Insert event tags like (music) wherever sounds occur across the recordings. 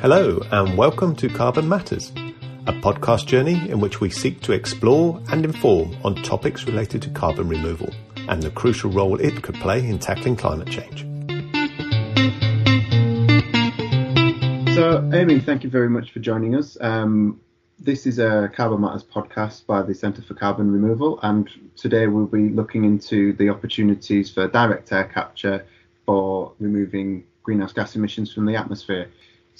Hello, and welcome to Carbon Matters, a podcast journey in which we seek to explore and inform on topics related to carbon removal and the crucial role it could play in tackling climate change. So, Amy, thank you very much for joining us. Um, this is a Carbon Matters podcast by the Centre for Carbon Removal, and today we'll be looking into the opportunities for direct air capture for removing greenhouse gas emissions from the atmosphere.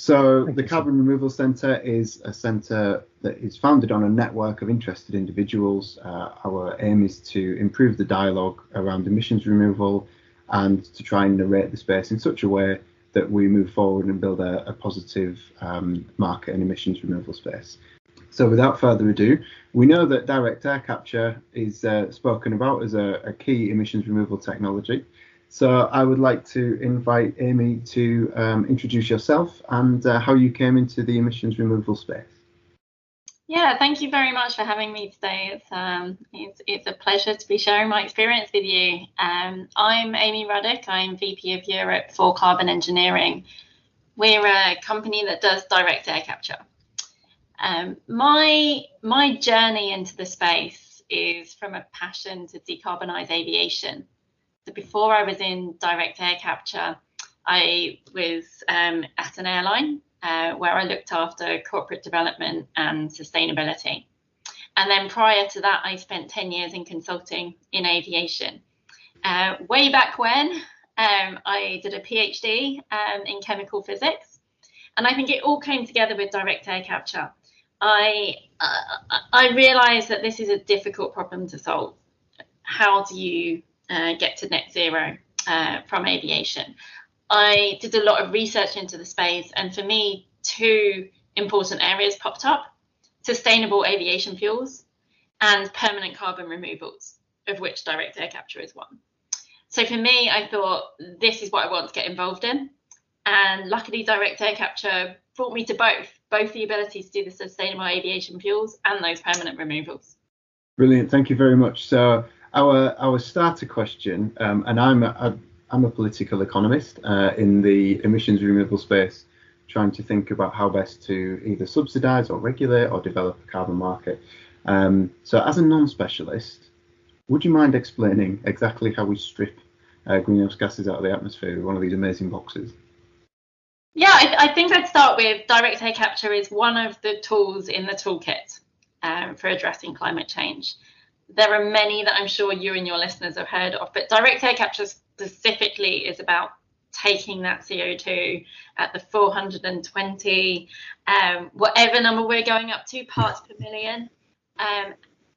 So, Thank the Carbon Removal Centre is a centre that is founded on a network of interested individuals. Uh, our aim is to improve the dialogue around emissions removal and to try and narrate the space in such a way that we move forward and build a, a positive um, market and emissions removal space. So without further ado, we know that direct air capture is uh, spoken about as a, a, key emissions removal technology. So I would like to invite Amy to um, introduce yourself and uh, how you came into the emissions removal space. Yeah, thank you very much for having me today. It's um, it's, it's a pleasure to be sharing my experience with you. Um, I'm Amy Ruddock. I'm VP of Europe for Carbon Engineering. We're a company that does direct air capture. Um, my my journey into the space is from a passion to decarbonize aviation. Before I was in direct air capture, I was um, at an airline uh, where I looked after corporate development and sustainability. And then prior to that, I spent 10 years in consulting in aviation. Uh, way back when, um, I did a PhD um, in chemical physics. And I think it all came together with direct air capture. I uh, I realize that this is a difficult problem to solve. How do you uh, get to net zero uh, from aviation? I did a lot of research into the space, and for me, two important areas popped up: sustainable aviation fuels and permanent carbon removals, of which direct air capture is one. So for me, I thought this is what I want to get involved in, and luckily, direct air capture brought me to both, both the ability to do the sustainable aviation fuels and those permanent removals. Brilliant, thank you very much. So our our starter question, um, and I'm a, I'm a political economist uh, in the emissions removal space, trying to think about how best to either subsidise or regulate or develop a carbon market. Um, so as a non-specialist, would you mind explaining exactly how we strip uh, greenhouse gases out of the atmosphere with one of these amazing boxes? Yeah, I, I, think I'd start with direct air capture is one of the tools in the toolkit um, for addressing climate change. There are many that I'm sure you and your listeners have heard of, but direct air capture specifically is about taking that CO2 at the 420, um, whatever number we're going up to, parts per million, um,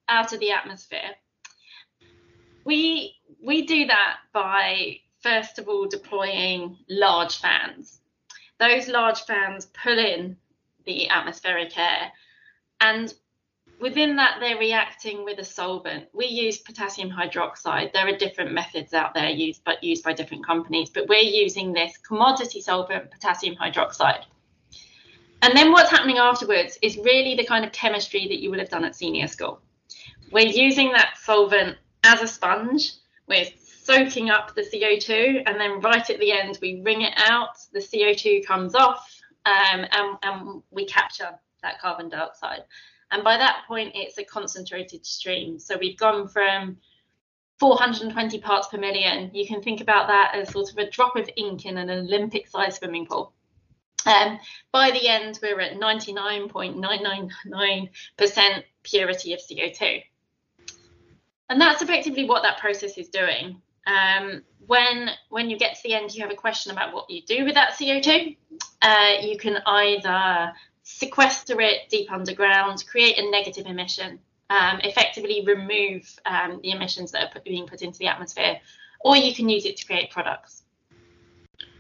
out of the atmosphere. We we do that by first of all deploying large fans those large fans pull in the atmospheric air and within that they're reacting with a solvent. We use potassium hydroxide. There are different methods out there used but used by different companies but we're using this commodity solvent potassium hydroxide. And then what's happening afterwards is really the kind of chemistry that you would have done at senior school. We're using that solvent as a sponge. We're soaking up the CO2, and then right at the end, we wring it out, the CO2 comes off, um, and, and we capture that carbon dioxide. And by that point, it's a concentrated stream. So we've gone from 420 parts per million. You can think about that as sort of a drop of ink in an Olympic sized swimming pool. Um, by the end, we're at 99.999% purity of CO2. And that's effectively what that process is doing. Um, when when you get to the end, you have a question about what you do with that CO2. Uh, you can either sequester it deep underground, create a negative emission, um, effectively remove um, the emissions that are put, being put into the atmosphere, or you can use it to create products.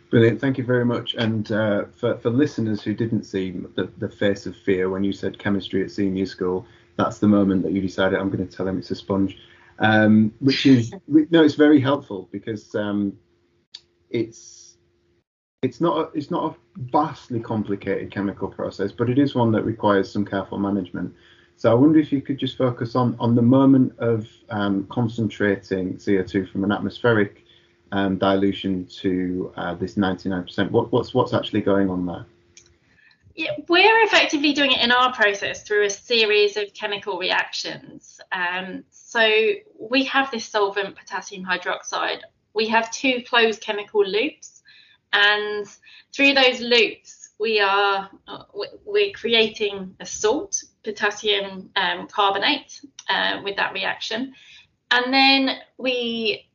Brilliant, thank you very much. And uh, for, for listeners who didn't see the, the face of fear when you said chemistry at senior school, that's the moment that you decided I'm going to tell them it's a sponge um, which is (laughs) no, it's very helpful because um, it's it's not a, it's not a vastly complicated chemical process, but it is one that requires some careful management. So I wonder if you could just focus on on the moment of um, concentrating CO2 from an atmospheric um, dilution to uh, this 99%. What, what's what's actually going on there? Yeah, we're effectively doing it in our process through a series of chemical reactions. Um, so we have this solvent, potassium hydroxide. We have two closed chemical loops, and through those loops, we are we're creating a salt, potassium um, carbonate, uh, with that reaction, and then we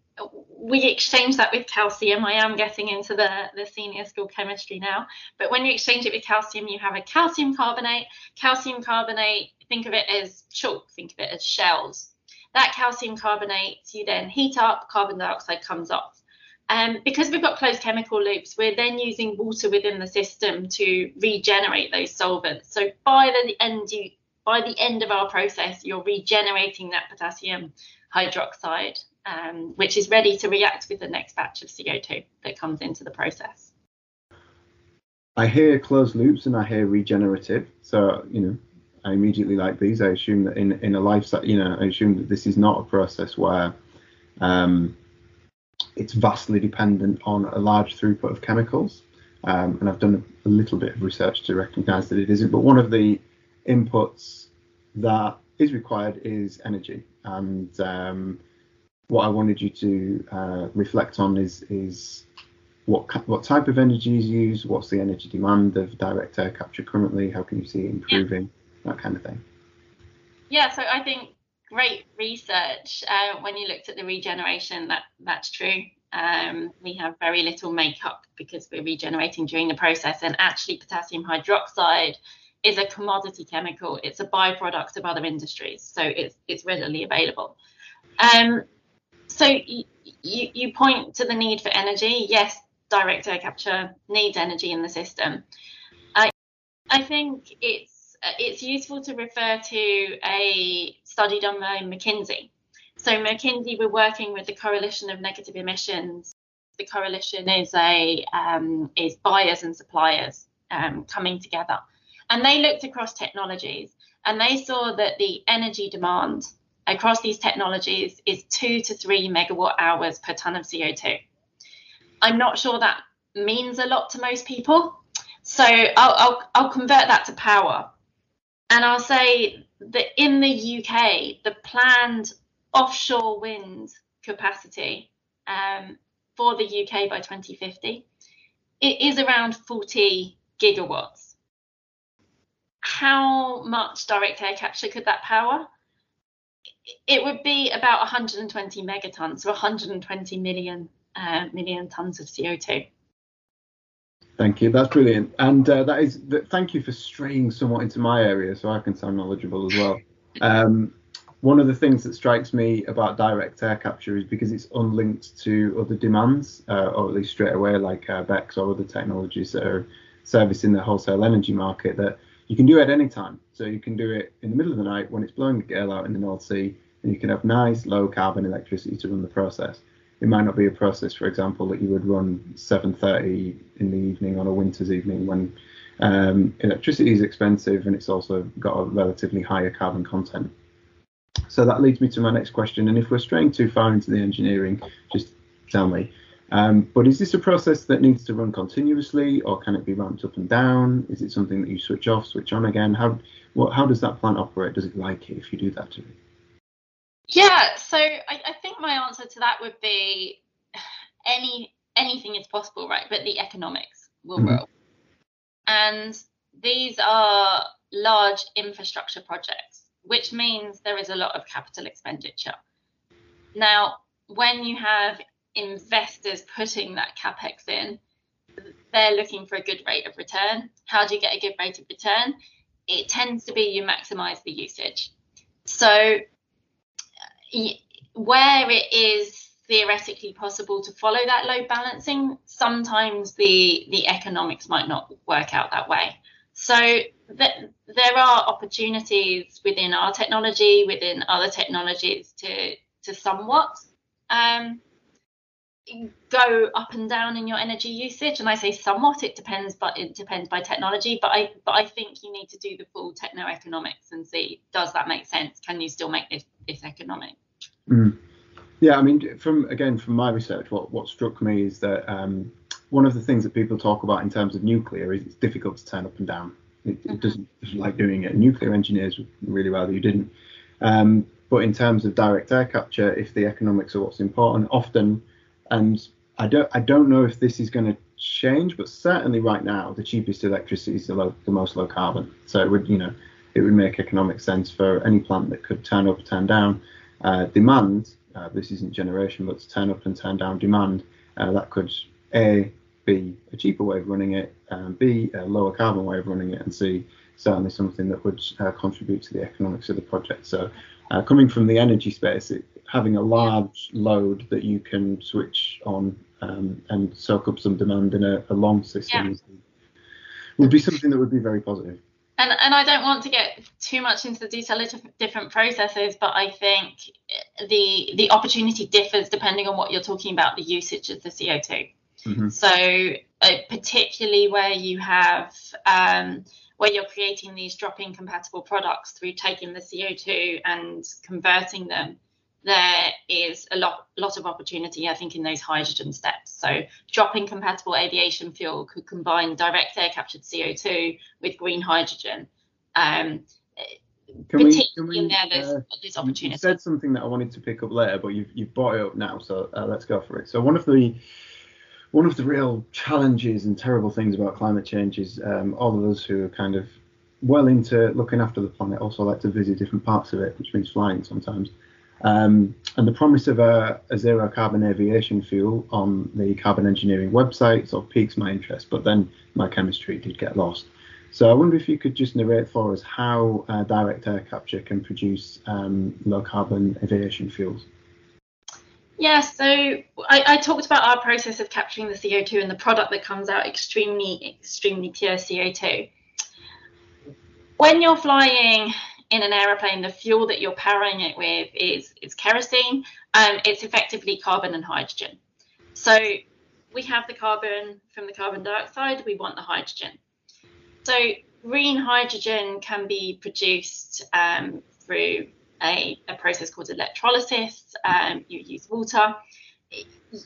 we exchange that with calcium. I am getting into the, the senior school chemistry now, but when you exchange it with calcium, you have a calcium carbonate. Calcium carbonate, think of it as chalk, think of it as shells. That calcium carbonate, you then heat up, carbon dioxide comes off. Um, because we've got closed chemical loops, we're then using water within the system to regenerate those solvents. So by the end, you, by the end of our process, you're regenerating that potassium hydroxide um, which is ready to react with the next batch of CO2 that comes into the process. I hear closed loops and I hear regenerative. So, you know, I immediately like these. I assume that in, in a life, you know, I assume that this is not a process where um, it's vastly dependent on a large throughput of chemicals. Um, and I've done a, little bit of research to recognize that it isn't. But one of the inputs that is required is energy. And um, what I wanted you to uh, reflect on is is what what type of energy is used, what's the energy demand of direct air capture currently, how can you see it improving, yeah. that kind of thing. Yeah, so I think great research. Uh, when you looked at the regeneration, that that's true. Um, we have very little makeup because we're regenerating during the process, and actually potassium hydroxide is a commodity chemical. It's a byproduct of other industries, so it's it's readily available. Um, so you, you, point to the need for energy. Yes, direct air capture needs energy in the system. I, I think it's it's useful to refer to a study done by McKinsey. So McKinsey were working with the Coalition of Negative Emissions. The coalition is a um, is buyers and suppliers um, coming together, and they looked across technologies and they saw that the energy demand across these technologies is two to three megawatt hours per ton of CO2. I'm not sure that means a lot to most people. So I'll, I'll, I'll convert that to power. And I'll say that in the UK, the planned offshore wind capacity um, for the UK by 2050 it is around 40 gigawatts. How much direct air capture could that power? it would be about 120 megatons, so 120 million uh, million tons of CO2. Thank you. That's brilliant. And uh, that is thank you for straying somewhat into my area so I can sound knowledgeable as well. Um, one of the things that strikes me about direct air capture is because it's unlinked to other demands, uh, or at least straight away, like uh, BECCS or other technologies that are servicing the wholesale energy market, that you can do it at any time. So you can do it in the middle of the night when it's blowing a gale out in the North Sea, and you can have nice low carbon electricity to run the process. It might not be a process, for example, that you would run 7:30 in the evening on a winter's evening when um, electricity is expensive and it's also got a relatively higher carbon content. So that leads me to my next question. And if we're straying too far into the engineering, just tell me. Um, but is this a process that needs to run continuously, or can it be ramped up and down? Is it something that you switch off, switch on again? How what, how does that plant operate? Does it like it if you do that to it? Yeah, so I, I think my answer to that would be any anything is possible, right? But the economics will mm-hmm. rule. And these are large infrastructure projects, which means there is a lot of capital expenditure. Now, when you have investors putting that capex in, they're looking for a good rate of return. How do you get a good rate of return? It tends to be you maximize the usage. So, where it is theoretically possible to follow that load balancing, sometimes the the economics might not work out that way. So th- there are opportunities within our technology, within other technologies to to somewhat um, go up and down in your energy usage. And i say somewhat it depends but it depends by technology. But i but i think you need to do the full techno economics and see does that make sense? Can you still make this, this economic mm. yeah i mean from again from my research what what struck me is that um, one of the things that people talk about in terms of nuclear is it's difficult to turn up and down It, it mm-hmm. doesn't, doesn't, like doing it. Nuclear engineers would really rather you didn't. Um, but in terms of direct air capture, if the economics are what's important, often, and I don't I don't know if this is going to change, but certainly right now the cheapest electricity is the, low, the most low carbon. So it would you know it would make economic sense for any plant that could turn up, turn down uh, demand. Uh, this isn't generation, but to turn up and turn down demand. Uh, that could a be a cheaper way of running it, um, b a lower carbon way of running it, and c certainly something that would uh, contribute to the economics of the project. So uh, coming from the energy space, it, having a large load that you can switch on um, and soak up some demand in a, a long system yeah. would be something that would be very positive. And, and I don't want to get too much into the detail of different processes, but I think the the opportunity differs depending on what you're talking about the usage of the CO2. Mm-hmm. So uh, particularly where you have um, where you're creating these drop-in compatible products through taking the CO2 and converting them, there is a lot lot of opportunity, I think, in those hydrogen steps. So drop-in compatible aviation fuel could combine direct air captured CO2 with green hydrogen. Um, can we, can we, there, there's, uh, there's opportunity. You said something that I wanted to pick up later, but you've, you've brought it up now, so uh, let's go for it. So one of the one of the real challenges and terrible things about climate change is um, all of us who are kind of well into looking after the planet also like to visit different parts of it, which means flying sometimes. Um, and the promise of a, a, zero carbon aviation fuel on the carbon engineering website sort of piques my interest, but then my chemistry did get lost. So I wonder if you could just narrate for us how uh, direct air capture can produce um, low carbon aviation fuels. Yeah, so I, I, talked about our process of capturing the CO2 and the product that comes out extremely, extremely pure CO2. When you're flying in an aeroplane, the fuel that you're powering it with is, is kerosene. Um, it's effectively carbon and hydrogen. So we have the carbon from the carbon dioxide, we want the hydrogen. So green hydrogen can be produced um, through a, a process called electrolysis. Um, you use water.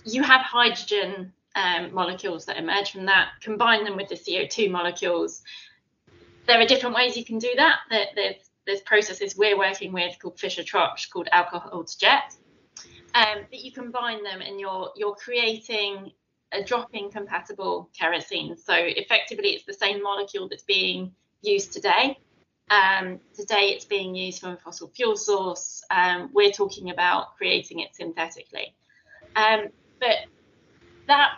You have hydrogen um, molecules that emerge from that, combine them with the CO2 molecules. There are different ways you can do that. There's, there's processes we're working with called Fischer-Tropsch, called alcohol to jet. Um, but you combine them and you're you're creating a drop-in compatible kerosene. So effectively, it's the same molecule that's being used today, um, today it's being used from a fossil fuel source. Um, we're talking about creating it synthetically. Um, but that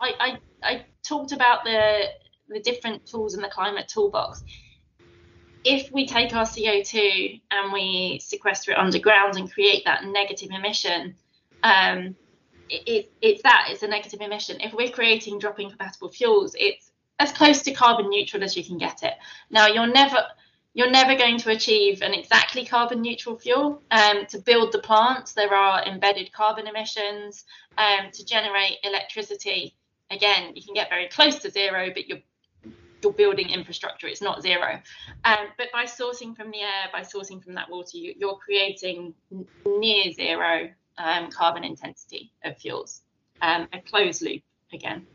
I, I, I, talked about the the different tools in the climate toolbox. If we take our CO2 and we sequester it underground and create that negative emission, um, it, it, it's that it's a negative emission. If we're creating drop-in compatible fuels, it's as close to carbon neutral as you can get it. Now you're never you're never going to achieve an exactly carbon neutral fuel. Um, to build the plants, there are embedded carbon emissions. Um, to generate electricity, again, you can get very close to zero, but you're you're building infrastructure. It's not zero. Um, but by sourcing from the air, by sourcing from that water, you, are creating near zero um, carbon intensity of fuels. Um, a closed loop again.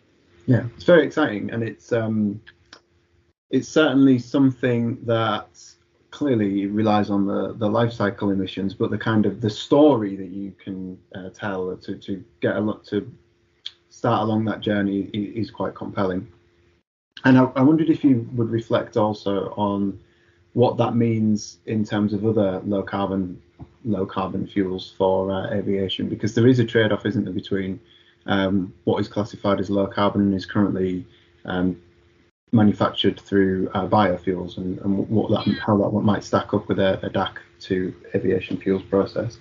Yeah, it's very exciting, and it's um, it's certainly something that clearly relies on the, the life cycle emissions, but the kind of the story that you can uh, tell to, to get a lot to start along that journey is, quite compelling. And I, I, wondered if you would reflect also on what that means in terms of other low carbon low carbon fuels for uh, aviation, because there is a trade off, isn't there, between um, what is classified as low carbon and is currently um, manufactured through uh, biofuels and, and what that, how that might stack up with a, a DAC to aviation fuels process.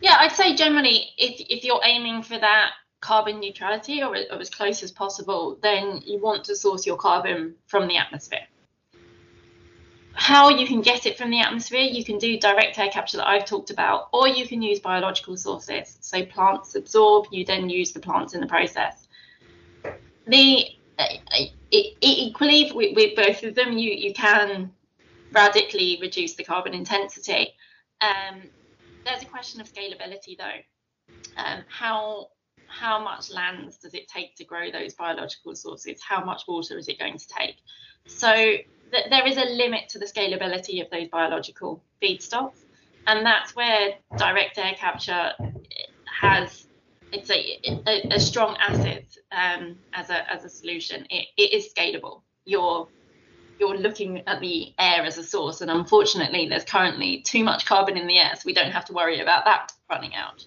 Yeah, I'd say generally, if, if you're aiming for that carbon neutrality or, or as close as possible, then you want to source your carbon from the atmosphere. How you can get it from the atmosphere, you can do direct air capture that I've talked about, or you can use biological sources. So plants absorb, you then use the plants in the process. The equally with, with, both of them, you, you can radically reduce the carbon intensity. Um, there's a question of scalability though. Um, how how much land does it take to grow those biological sources? How much water is it going to take? So th- there is a limit to the scalability of those biological feedstocks, and that's where direct air capture has it's a, a, a strong asset um, as a as a solution. It, it is scalable. You're you're looking at the air as a source, and unfortunately, there's currently too much carbon in the air, so we don't have to worry about that running out.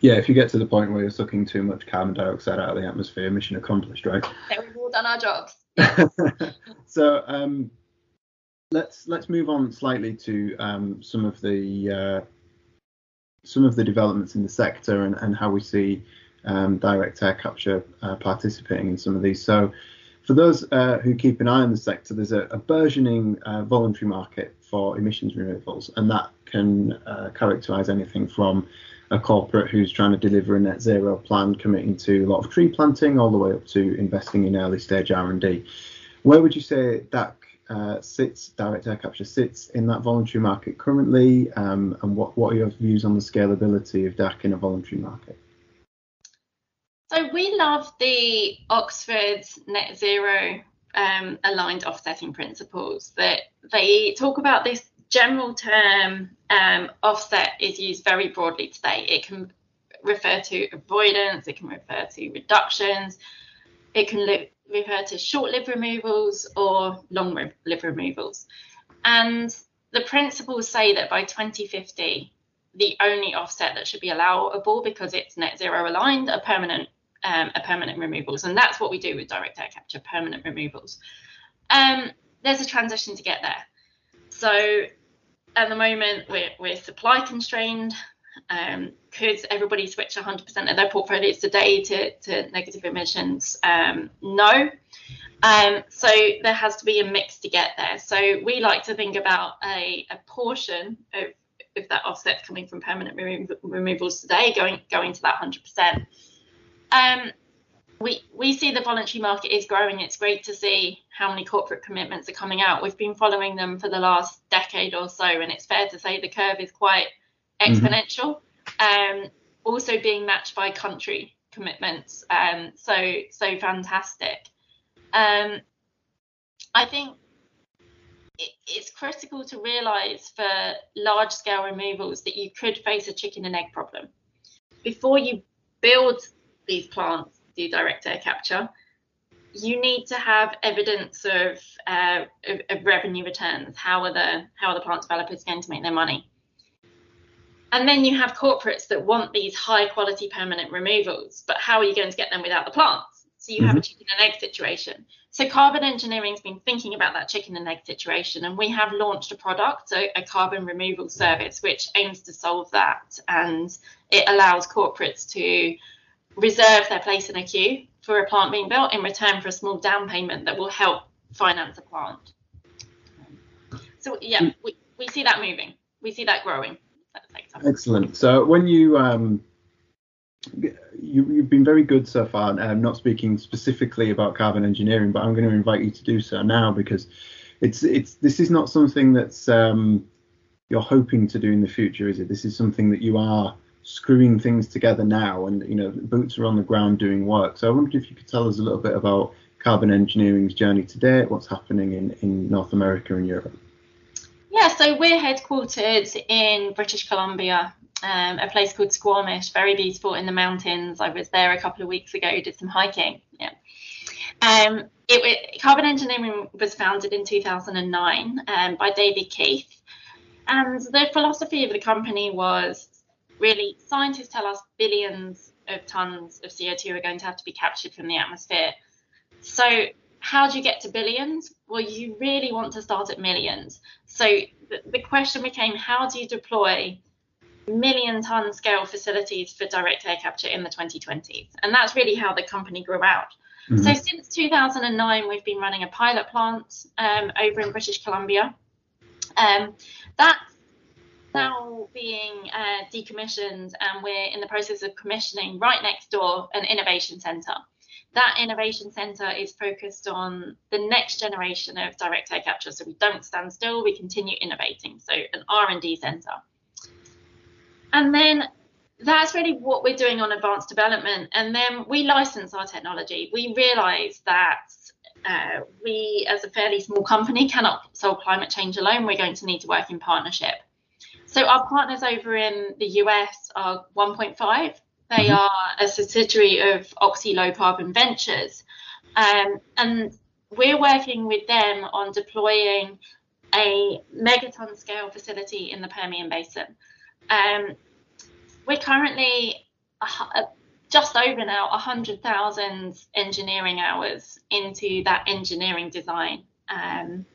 Yeah, if you get to the point where you're sucking too much carbon dioxide out of the atmosphere, mission accomplished, right? Then we've all done our jobs. (laughs) so um, let's let's move on slightly to um, some of the uh, some of the developments in the sector and, and how we see um, direct air capture uh, participating in some of these. So for those uh, who keep an eye on the sector, there's a, a burgeoning uh, voluntary market for emissions removals, and that can uh, characterize anything from a corporate who's trying to deliver a net zero plan, committing to a lot of tree planting, all the way up to investing in early stage R&D. Where would you say DAC uh, sits, direct air capture sits in that voluntary market currently, um, and what, what are your views on the scalability of DAC in a voluntary market? So we love the Oxford net zero um, aligned offsetting principles that they talk about this general term um, offset is used very broadly today. It can refer to avoidance, it can refer to reductions, it can li- refer to short-lived removals or long-lived removals. And the principles say that by 2050, the only offset that should be allowable because it's net zero aligned are permanent um, are permanent removals, and that's what we do with direct air capture, permanent removals. Um, there's a transition to get there. So at the moment, we're, we're supply constrained. Um, could everybody switch 100% of their portfolios today to, to negative emissions? Um, no. Um, so there has to be a mix to get there. So we like to think about a, a portion of, of that offset coming from permanent remo- removals today, going going to that 100%. Um, we we see the voluntary market is growing. It's great to see how many corporate commitments are coming out. We've been following them for the last decade or so, and it's fair to say the curve is quite mm-hmm. exponential. Mm-hmm. Um, also being matched by country commitments. Um, so so fantastic. Um, I think it, it's critical to realise for large scale removals that you could face a chicken and egg problem before you build these plants do direct air capture, you need to have evidence of, uh, of, of, revenue returns. How are the how are the plant developers going to make their money? And then you have corporates that want these high quality permanent removals, but how are you going to get them without the plants? So you mm-hmm. have a chicken and egg situation. So carbon engineering's been thinking about that chicken and egg situation, and we have launched a product, a, a carbon removal service, which aims to solve that, and it allows corporates to reserve their place in a queue for a plant being built in return for a small down payment that will help finance a plant. So yeah, hmm. we, we see that moving. We see that growing. Excellent. So when you um, you, have been very good so far. and I'm not speaking specifically about carbon engineering, but I'm going to invite you to do so now because it's it's this is not something that's um, you're hoping to do in the future, is it? This is something that you are screwing things together now, and you know boots are on the ground doing work. So I wondered if you could tell us a little bit about carbon engineering's journey today, what's happening in, in North America and Europe. Yeah, so we're headquartered in British Columbia, um, a place called Squamish, very beautiful in the mountains. I was there a couple of weeks ago, did some hiking. Yeah. Um, it, carbon engineering was founded in 2009 um, by David Keith. And the philosophy of the company was really, scientists tell us billions of tons of CO2 are going to have to be captured from the atmosphere. So, how do you get to billions? Well, you really want to start at millions. So, the, the question became how do you deploy million ton scale facilities for direct air capture in the 2020s? And that's really how the company grew out. Mm-hmm. So, since 2009, we've been running a pilot plant um, over in British Columbia. Um, that's now being uh, decommissioned and we're in the process of commissioning right next door an innovation centre. That innovation centre is focused on the next generation of direct air capture. So we don't stand still, we continue innovating. So an R&D centre. And then that's really what we're doing on advanced development. And then we license our technology. We realize that uh, we, as a fairly small company, cannot solve climate change alone. We're going to need to work in partnership. So our partners over in the US are 1PointFive. They mm-hmm. are a subsidiary of Oxy Low Carbon Ventures. Um, and we're working with them on deploying a megaton scale facility in the Permian Basin. Um, we're currently uh, just over now 100,000 engineering hours into that engineering design. Um,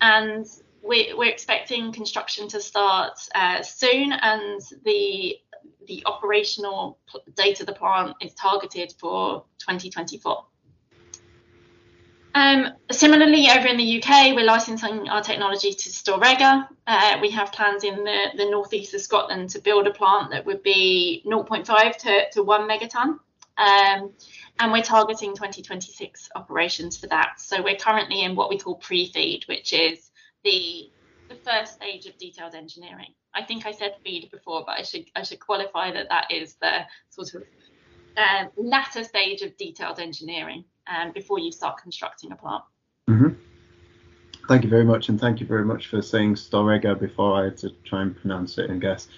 and we, are expecting construction to start uh, soon, and the the operational date of the plant is targeted for 2024. Um, similarly, over in the UK, we're licensing our technology to Storegga. Uh, we have plans in the, the northeast of Scotland to build a plant that would be 0.5 to, to 1 megaton. Um, and we're targeting 2026 operations for that. So we're currently in what we call pre-feed, which is the the first stage of detailed engineering. I think I said feed before, but I should I should qualify that that is the sort of uh, latter stage of detailed engineering um, before you start constructing a plant. Mm-hmm. Thank you very much, and thank you very much for saying Storegga before I had to try and pronounce it and guess.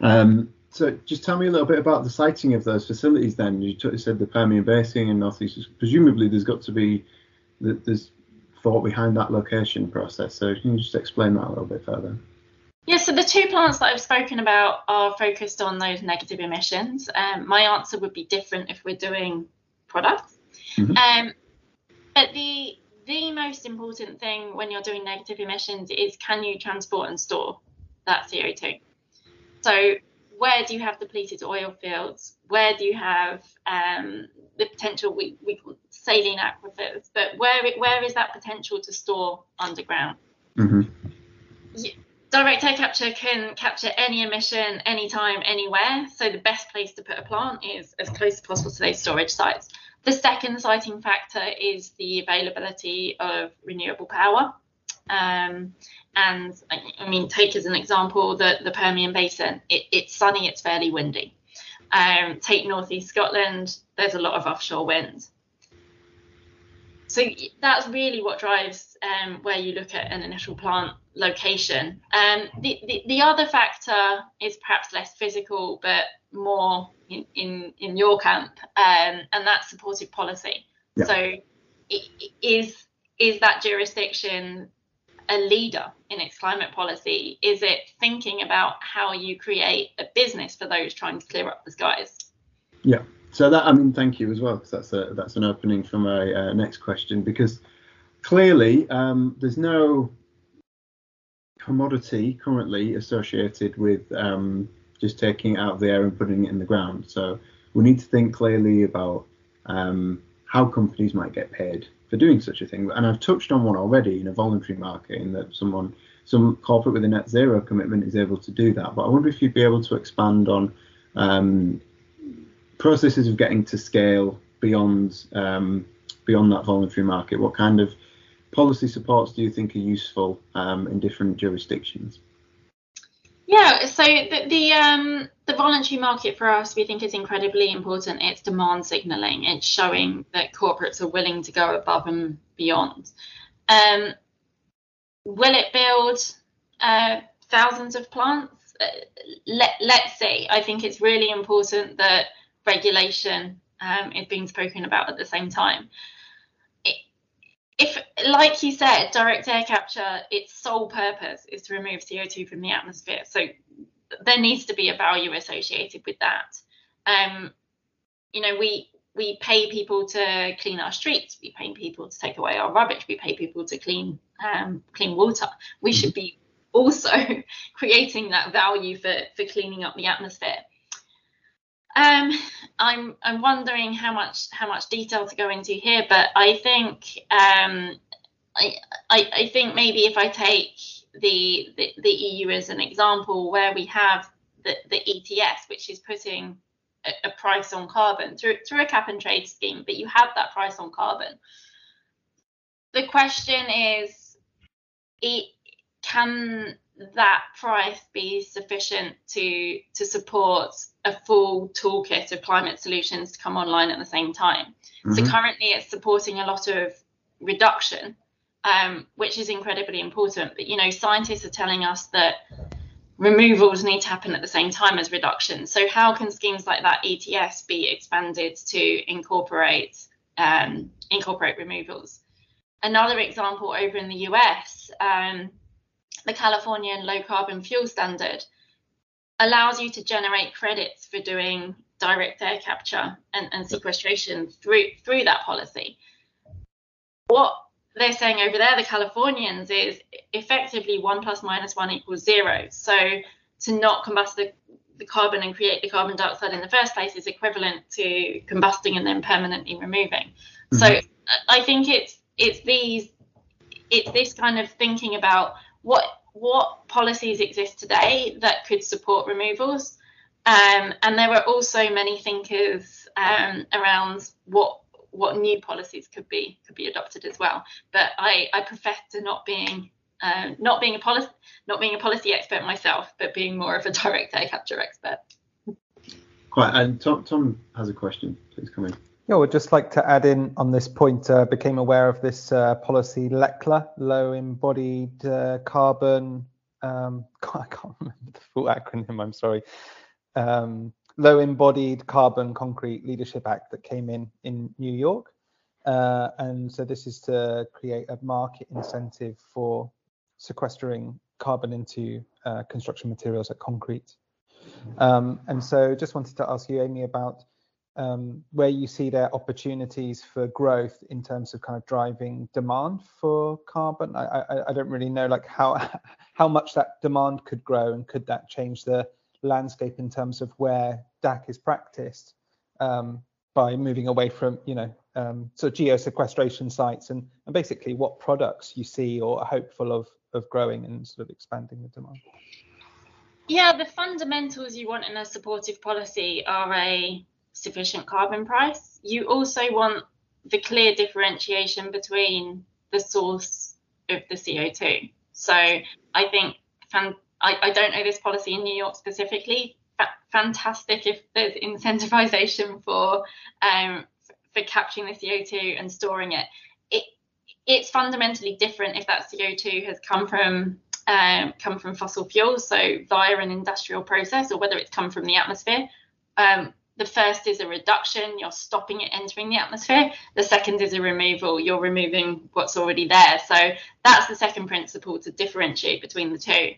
Um, so, just tell me a little bit about the siting of those facilities. Then you, t- said the Permian Basin and Northeast. Presumably, there's got to be there's thought behind that location process. So, can you just explain that a little bit further? Yeah, so the two plants that I've spoken about are focused on those negative emissions. Um, my answer would be different if we're doing products. Mm-hmm. Um, but the the most important thing when you're doing negative emissions is can you transport and store that CO2? So where do you have depleted oil fields? Where do you have um, the potential we, we saline aquifers? But where where is that potential to store underground? Mm-hmm. direct air capture can capture any emission, anytime, anywhere. So the best place to put a plant is as close as possible to those storage sites. The second siting factor is the availability of renewable power. Um, and I mean, take as an example the, the Permian Basin. It, it's sunny, it's fairly windy. Um, take northeast Scotland, there's a lot of offshore wind. So that's really what drives um, where you look at an initial plant location. Um, the, the, the other factor is perhaps less physical, but more in, in, in your camp, um, and that's supportive policy. Yeah. So is is that jurisdiction a leader in its climate policy? Is it thinking about how you create a business for those trying to clear up the skies? Yeah. So that I mean, thank you as well, because that's a that's an opening for my uh, next question. Because clearly, um, there's no commodity currently associated with um, just taking it out of the air and putting it in the ground. So we need to think clearly about um, how companies might get paid for doing such a thing. And I've touched on one already in a voluntary market, in that someone, some corporate with a net zero commitment is able to do that. But I wonder if you'd be able to expand on um, processes of getting to scale beyond um, beyond that voluntary market. What kind of policy supports do you think are useful um, in different jurisdictions? Yeah, so the the, um, the voluntary market for us, we think is incredibly important. It's demand signaling. It's showing that corporates are willing to go above and beyond. Um, will it build uh, thousands of plants? Uh, let, let's see. I think it's really important that regulation um, is being spoken about at the same time if, like you said, direct air capture, its sole purpose is to remove CO2 from the atmosphere. So there needs to be a value associated with that. Um, you know, we we pay people to clean our streets. We pay people to take away our rubbish. We pay people to clean um, clean water. We should be also (laughs) creating that value for for cleaning up the atmosphere. Um, I'm I'm wondering how much how much detail to go into here, but I think um, I, I, I think maybe if I take the, the, the EU as an example, where we have the, the ETS, which is putting a, a price on carbon through through a cap and trade scheme, but you have that price on carbon. The question is, it, can that price be sufficient to to support a full toolkit of climate solutions to come online at the same time. Mm-hmm. So currently it's supporting a lot of reduction, um, which is incredibly important. But you know, scientists are telling us that removals need to happen at the same time as reduction. So how can schemes like that ETS be expanded to incorporate um, incorporate removals? Another example over in the US, um, the Californian Low Carbon Fuel Standard allows you to generate credits for doing direct air capture and, and sequestration through through that policy. What they're saying over there, the Californians, is effectively one plus minus one equals zero. So to not combust the, the carbon and create the carbon dioxide in the first place is equivalent to combusting and then permanently removing. Mm-hmm. So I think it's it's these it's this kind of thinking about what what policies exist today that could support removals. Um, and there were also many thinkers um, around what what new policies could be could be adopted as well. But I, I profess to not being uh, not being a policy not being a policy expert myself, but being more of a (laughs) direct air capture expert. Quite. And Tom, Tom has a question. Please come in. Yeah, I would just like to add in on this point. Uh, became aware of this uh, policy, LECLA, low embodied uh, carbon. Um, (laughs) I can't remember the full acronym. I'm sorry. Um, low embodied carbon concrete leadership act that came in in New York. Uh, and so this is to create a market incentive for sequestering carbon into uh, construction materials like concrete. Um, and so just wanted to ask you, Amy, about um, where you see there opportunities for growth in terms of kind of driving demand for carbon. I, I, I don't really know like how (laughs) how much that demand could grow and could that change the landscape in terms of where DAC is practiced um, by moving away from, you know, um, sort of geosequestration sites and, and basically what products you see or are hopeful of, of growing and sort of expanding the demand. Yeah, the fundamentals you want in a supportive policy are a sufficient carbon price. You also want the clear differentiation between the source of the CO2. So I think fan- I, I don't know this policy in New York specifically. F- fantastic if there's incentivization for um, for capturing the CO2 and storing it. It it's fundamentally different if that CO2 has come from um, come from fossil fuels, so via an industrial process, or whether it's come from the atmosphere. Um, the first is a reduction, you're stopping it entering the atmosphere. The second is a removal, you're removing what's already there. So that's the second principle to differentiate between the two.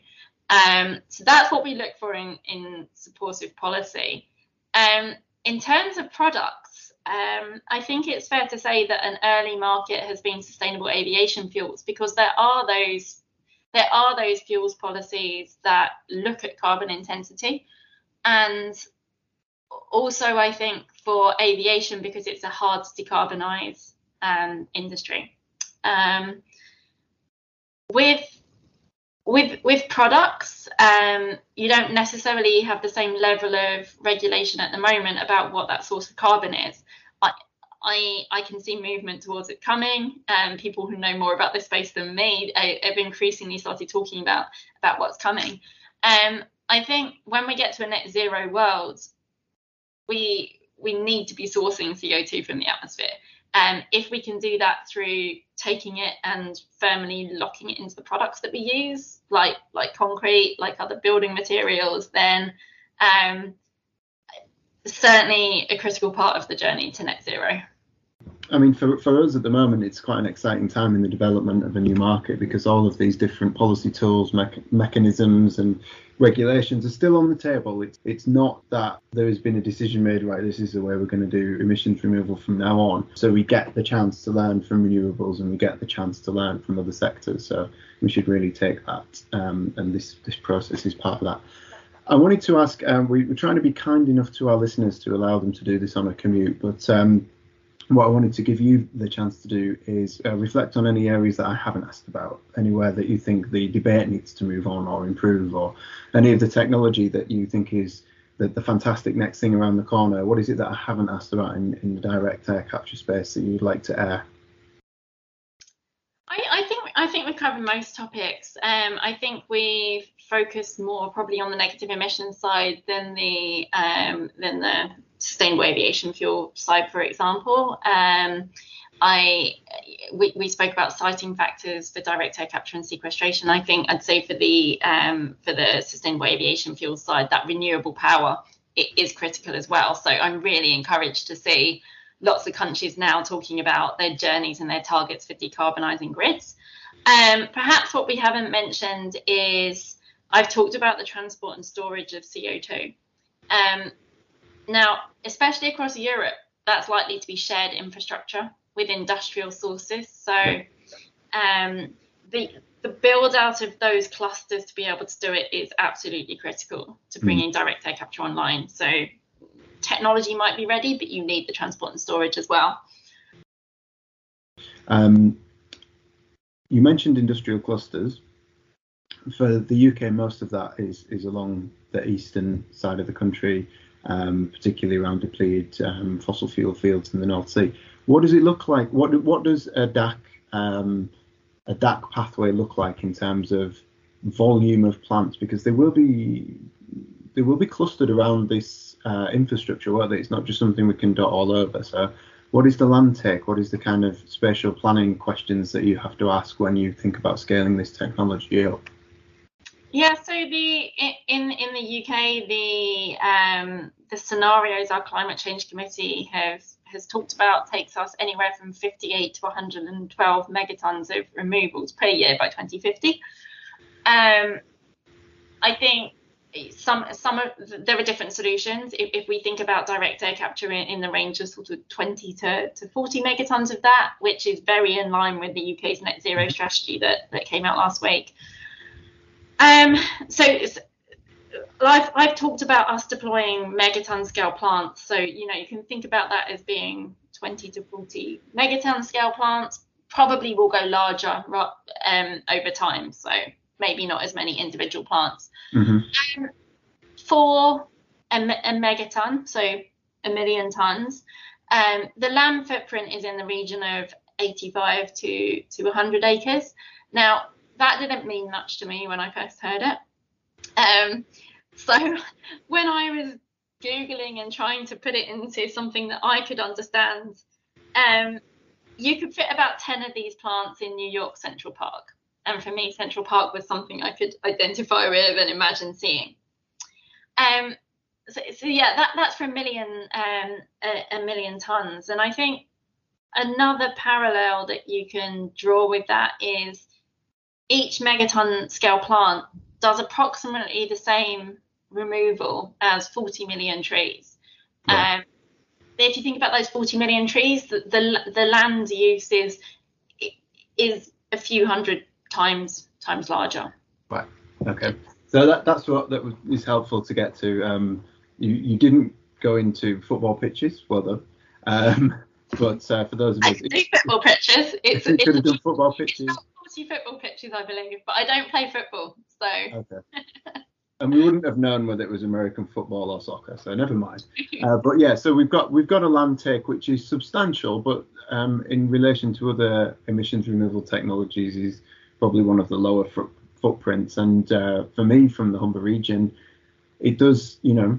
Um, so that's what we look for in, in supportive policy. Um, in terms of products, um, I think it's fair to say that an early market has been sustainable aviation fuels because there are those there are those fuels policies that look at carbon intensity and also I think for aviation because it's a hard to decarbonize um, industry. Um, with with with products, um, you don't necessarily have the same level of regulation at the moment about what that source of carbon is. I I, I can see movement towards it coming, and people who know more about this space than me have increasingly started talking about about what's coming. Um, I think when we get to a net zero world, we we need to be sourcing CO2 from the atmosphere. Um, if we can do that through taking it and firmly locking it into the products that we use, like like concrete, like other building materials, then um, certainly a critical part of the journey to net zero. I mean, for, for us at the moment, it's quite an exciting time in the development of a new market because all of these different policy tools, me- mechanisms, and regulations are still on the table. It's it's not that there has been a decision made, right? This is the way we're going to do emissions removal from now on. So we get the chance to learn from renewables and we get the chance to learn from other sectors. So we should really take that, um, and this this process is part of that. I wanted to ask. Um, we, are trying to be kind enough to our listeners to allow them to do this on a commute, but um, what I wanted to give you the chance to do is uh, reflect on any areas that I haven't asked about, anywhere that you think the debate needs to move on or improve, or any of the technology that you think is the, the fantastic next thing around the corner. What is it that I haven't asked about in, in the direct air capture space that you'd like to air? I, think we've covered most topics. Um, I think we've focused more probably on the negative emissions side than the um, than the sustainable aviation fuel side, for example. Um, I we, we spoke about siting factors for direct air capture and sequestration. I think I'd say for the um, for the sustainable aviation fuel side, that renewable power is critical as well. So I'm really encouraged to see lots of countries now talking about their journeys and their targets for decarbonising grids. Um, perhaps what we haven't mentioned is I've talked about the transport and storage of CO2. Um, now, especially across Europe, that's likely to be shared infrastructure with industrial sources. So um, the the build out of those clusters to be able to do it is absolutely critical to bringing mm. direct air capture online. So technology might be ready, but you need the transport and storage as well. Um, you mentioned industrial clusters. For the UK, most of that is is along the eastern side of the country, um, particularly around depleted um, fossil fuel fields in the North Sea. What does it look like? What what does a DAC um, a DAC pathway look like in terms of volume of plants? Because they will be they will be clustered around this uh, infrastructure, won't they? It's not just something we can dot all over. So, what is the land take? What is the kind of spatial planning questions that you have to ask when you think about scaling this technology up? Yeah, so the in in the UK, the um, the scenarios our climate change committee has has talked about takes us anywhere from 58 to 112 megatons of removals per year by 2050. Um, I think some some of there are different solutions. If, if we think about direct air capture in, in, the range of sort of 20 to, to 40 megatons of that, which is very in line with the UK's net zero strategy that that came out last week. Um, so I've, I've talked about us deploying megaton scale plants. So, you know, you can think about that as being 20 to 40 megaton scale plants. Probably will go larger um, over time. So maybe not as many individual plants. Mm-hmm. Um, for a, a, megaton, so a million tons, um, the land footprint is in the region of 85 to, to 100 acres. Now, that didn't mean much to me when I first heard it. Um, so (laughs) when I was googling and trying to put it into something that I could understand, um, you could fit about ten of these plants in New York Central Park, and for me, Central Park was something I could identify with and imagine seeing. Um, so, so yeah, that, that's for a million um, a, a million tons, and I think another parallel that you can draw with that is each megaton scale plant does approximately the same removal as 40 million trees. Right. Um, if you think about those 40 million trees, the, the, the land use is is a few hundred times times larger. Right. Okay. So that that's what that was helpful to get to. Um, you you didn't go into football pitches, well done. Um, but uh, for those of us, I do football pitches. (laughs) It's, it's could have done football pitches. 40 football pitches, I believe, but I don't play football, so. Okay. (laughs) and we wouldn't have known whether it was American football or soccer, so never mind. Uh, but yeah, so we've got we've got a land take which is substantial, but um, in relation to other emissions removal technologies, is probably one of the lower fo- footprints. And uh, for me, from the Humber region, it does you know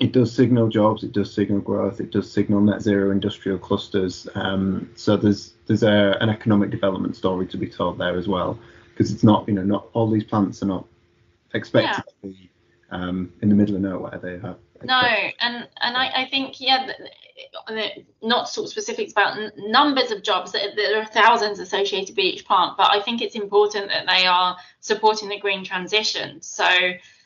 it does signal jobs, it does signal growth, it does signal net zero industrial clusters. Um, so there's there's a, an economic development story to be told there as well, because it's not you know not all these plants are not expected yeah. to be um, in the middle of nowhere. They have no, and and I, I think yeah, not of specifics about n- numbers of jobs. There are thousands associated with each plant, but I think it's important that they are supporting the green transition. So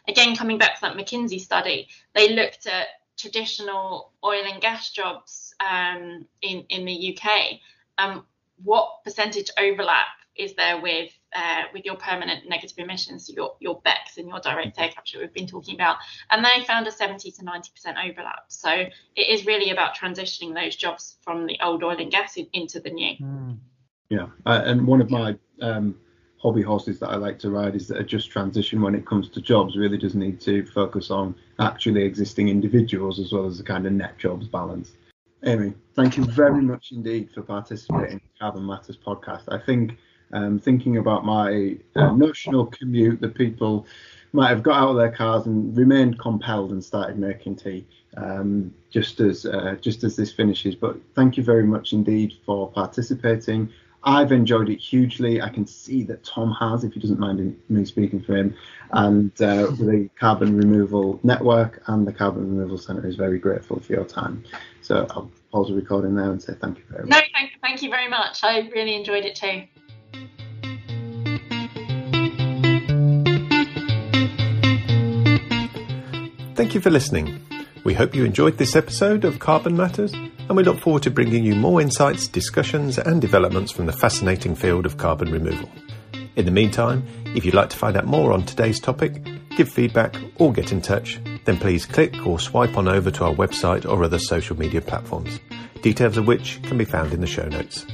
again, coming back to that McKinsey study, they looked at traditional oil and gas jobs um, in in the UK. Um, what percentage overlap is there with uh, with your permanent negative emissions, your your BECCS and your direct air capture we've been talking about, and they found a 70 to 90 percent overlap. So it is really about transitioning those jobs from the old oil and gas in, into the new. Mm. Yeah, uh, and one of my um, hobby horses that I like to ride is that a just transition when it comes to jobs really does need to focus on actually existing individuals as well as the kind of net jobs balance. Amy, thank you very (laughs) much indeed for participating in Carbon Matters podcast. I think Um, thinking about my uh, notional commute that people might have got out of their cars and remained compelled and started making tea um, just as uh, just as this finishes. But thank you very much indeed for participating. I've enjoyed it hugely. I can see that Tom has, if he doesn't mind me speaking for him. And uh, the Carbon Removal Network and the Carbon Removal Centre is very grateful for your time. So I'll pause the recording there and say thank you very much. No, thank, thank you very much. I really enjoyed it too. Thank you for listening. We hope you enjoyed this episode of Carbon Matters, and we look forward to bringing you more insights, discussions, and developments from the fascinating field of carbon removal. In the meantime, if you'd like to find out more on today's topic, give feedback, or get in touch, then please click or swipe on over to our website or other social media platforms, details of which can be found in the show notes.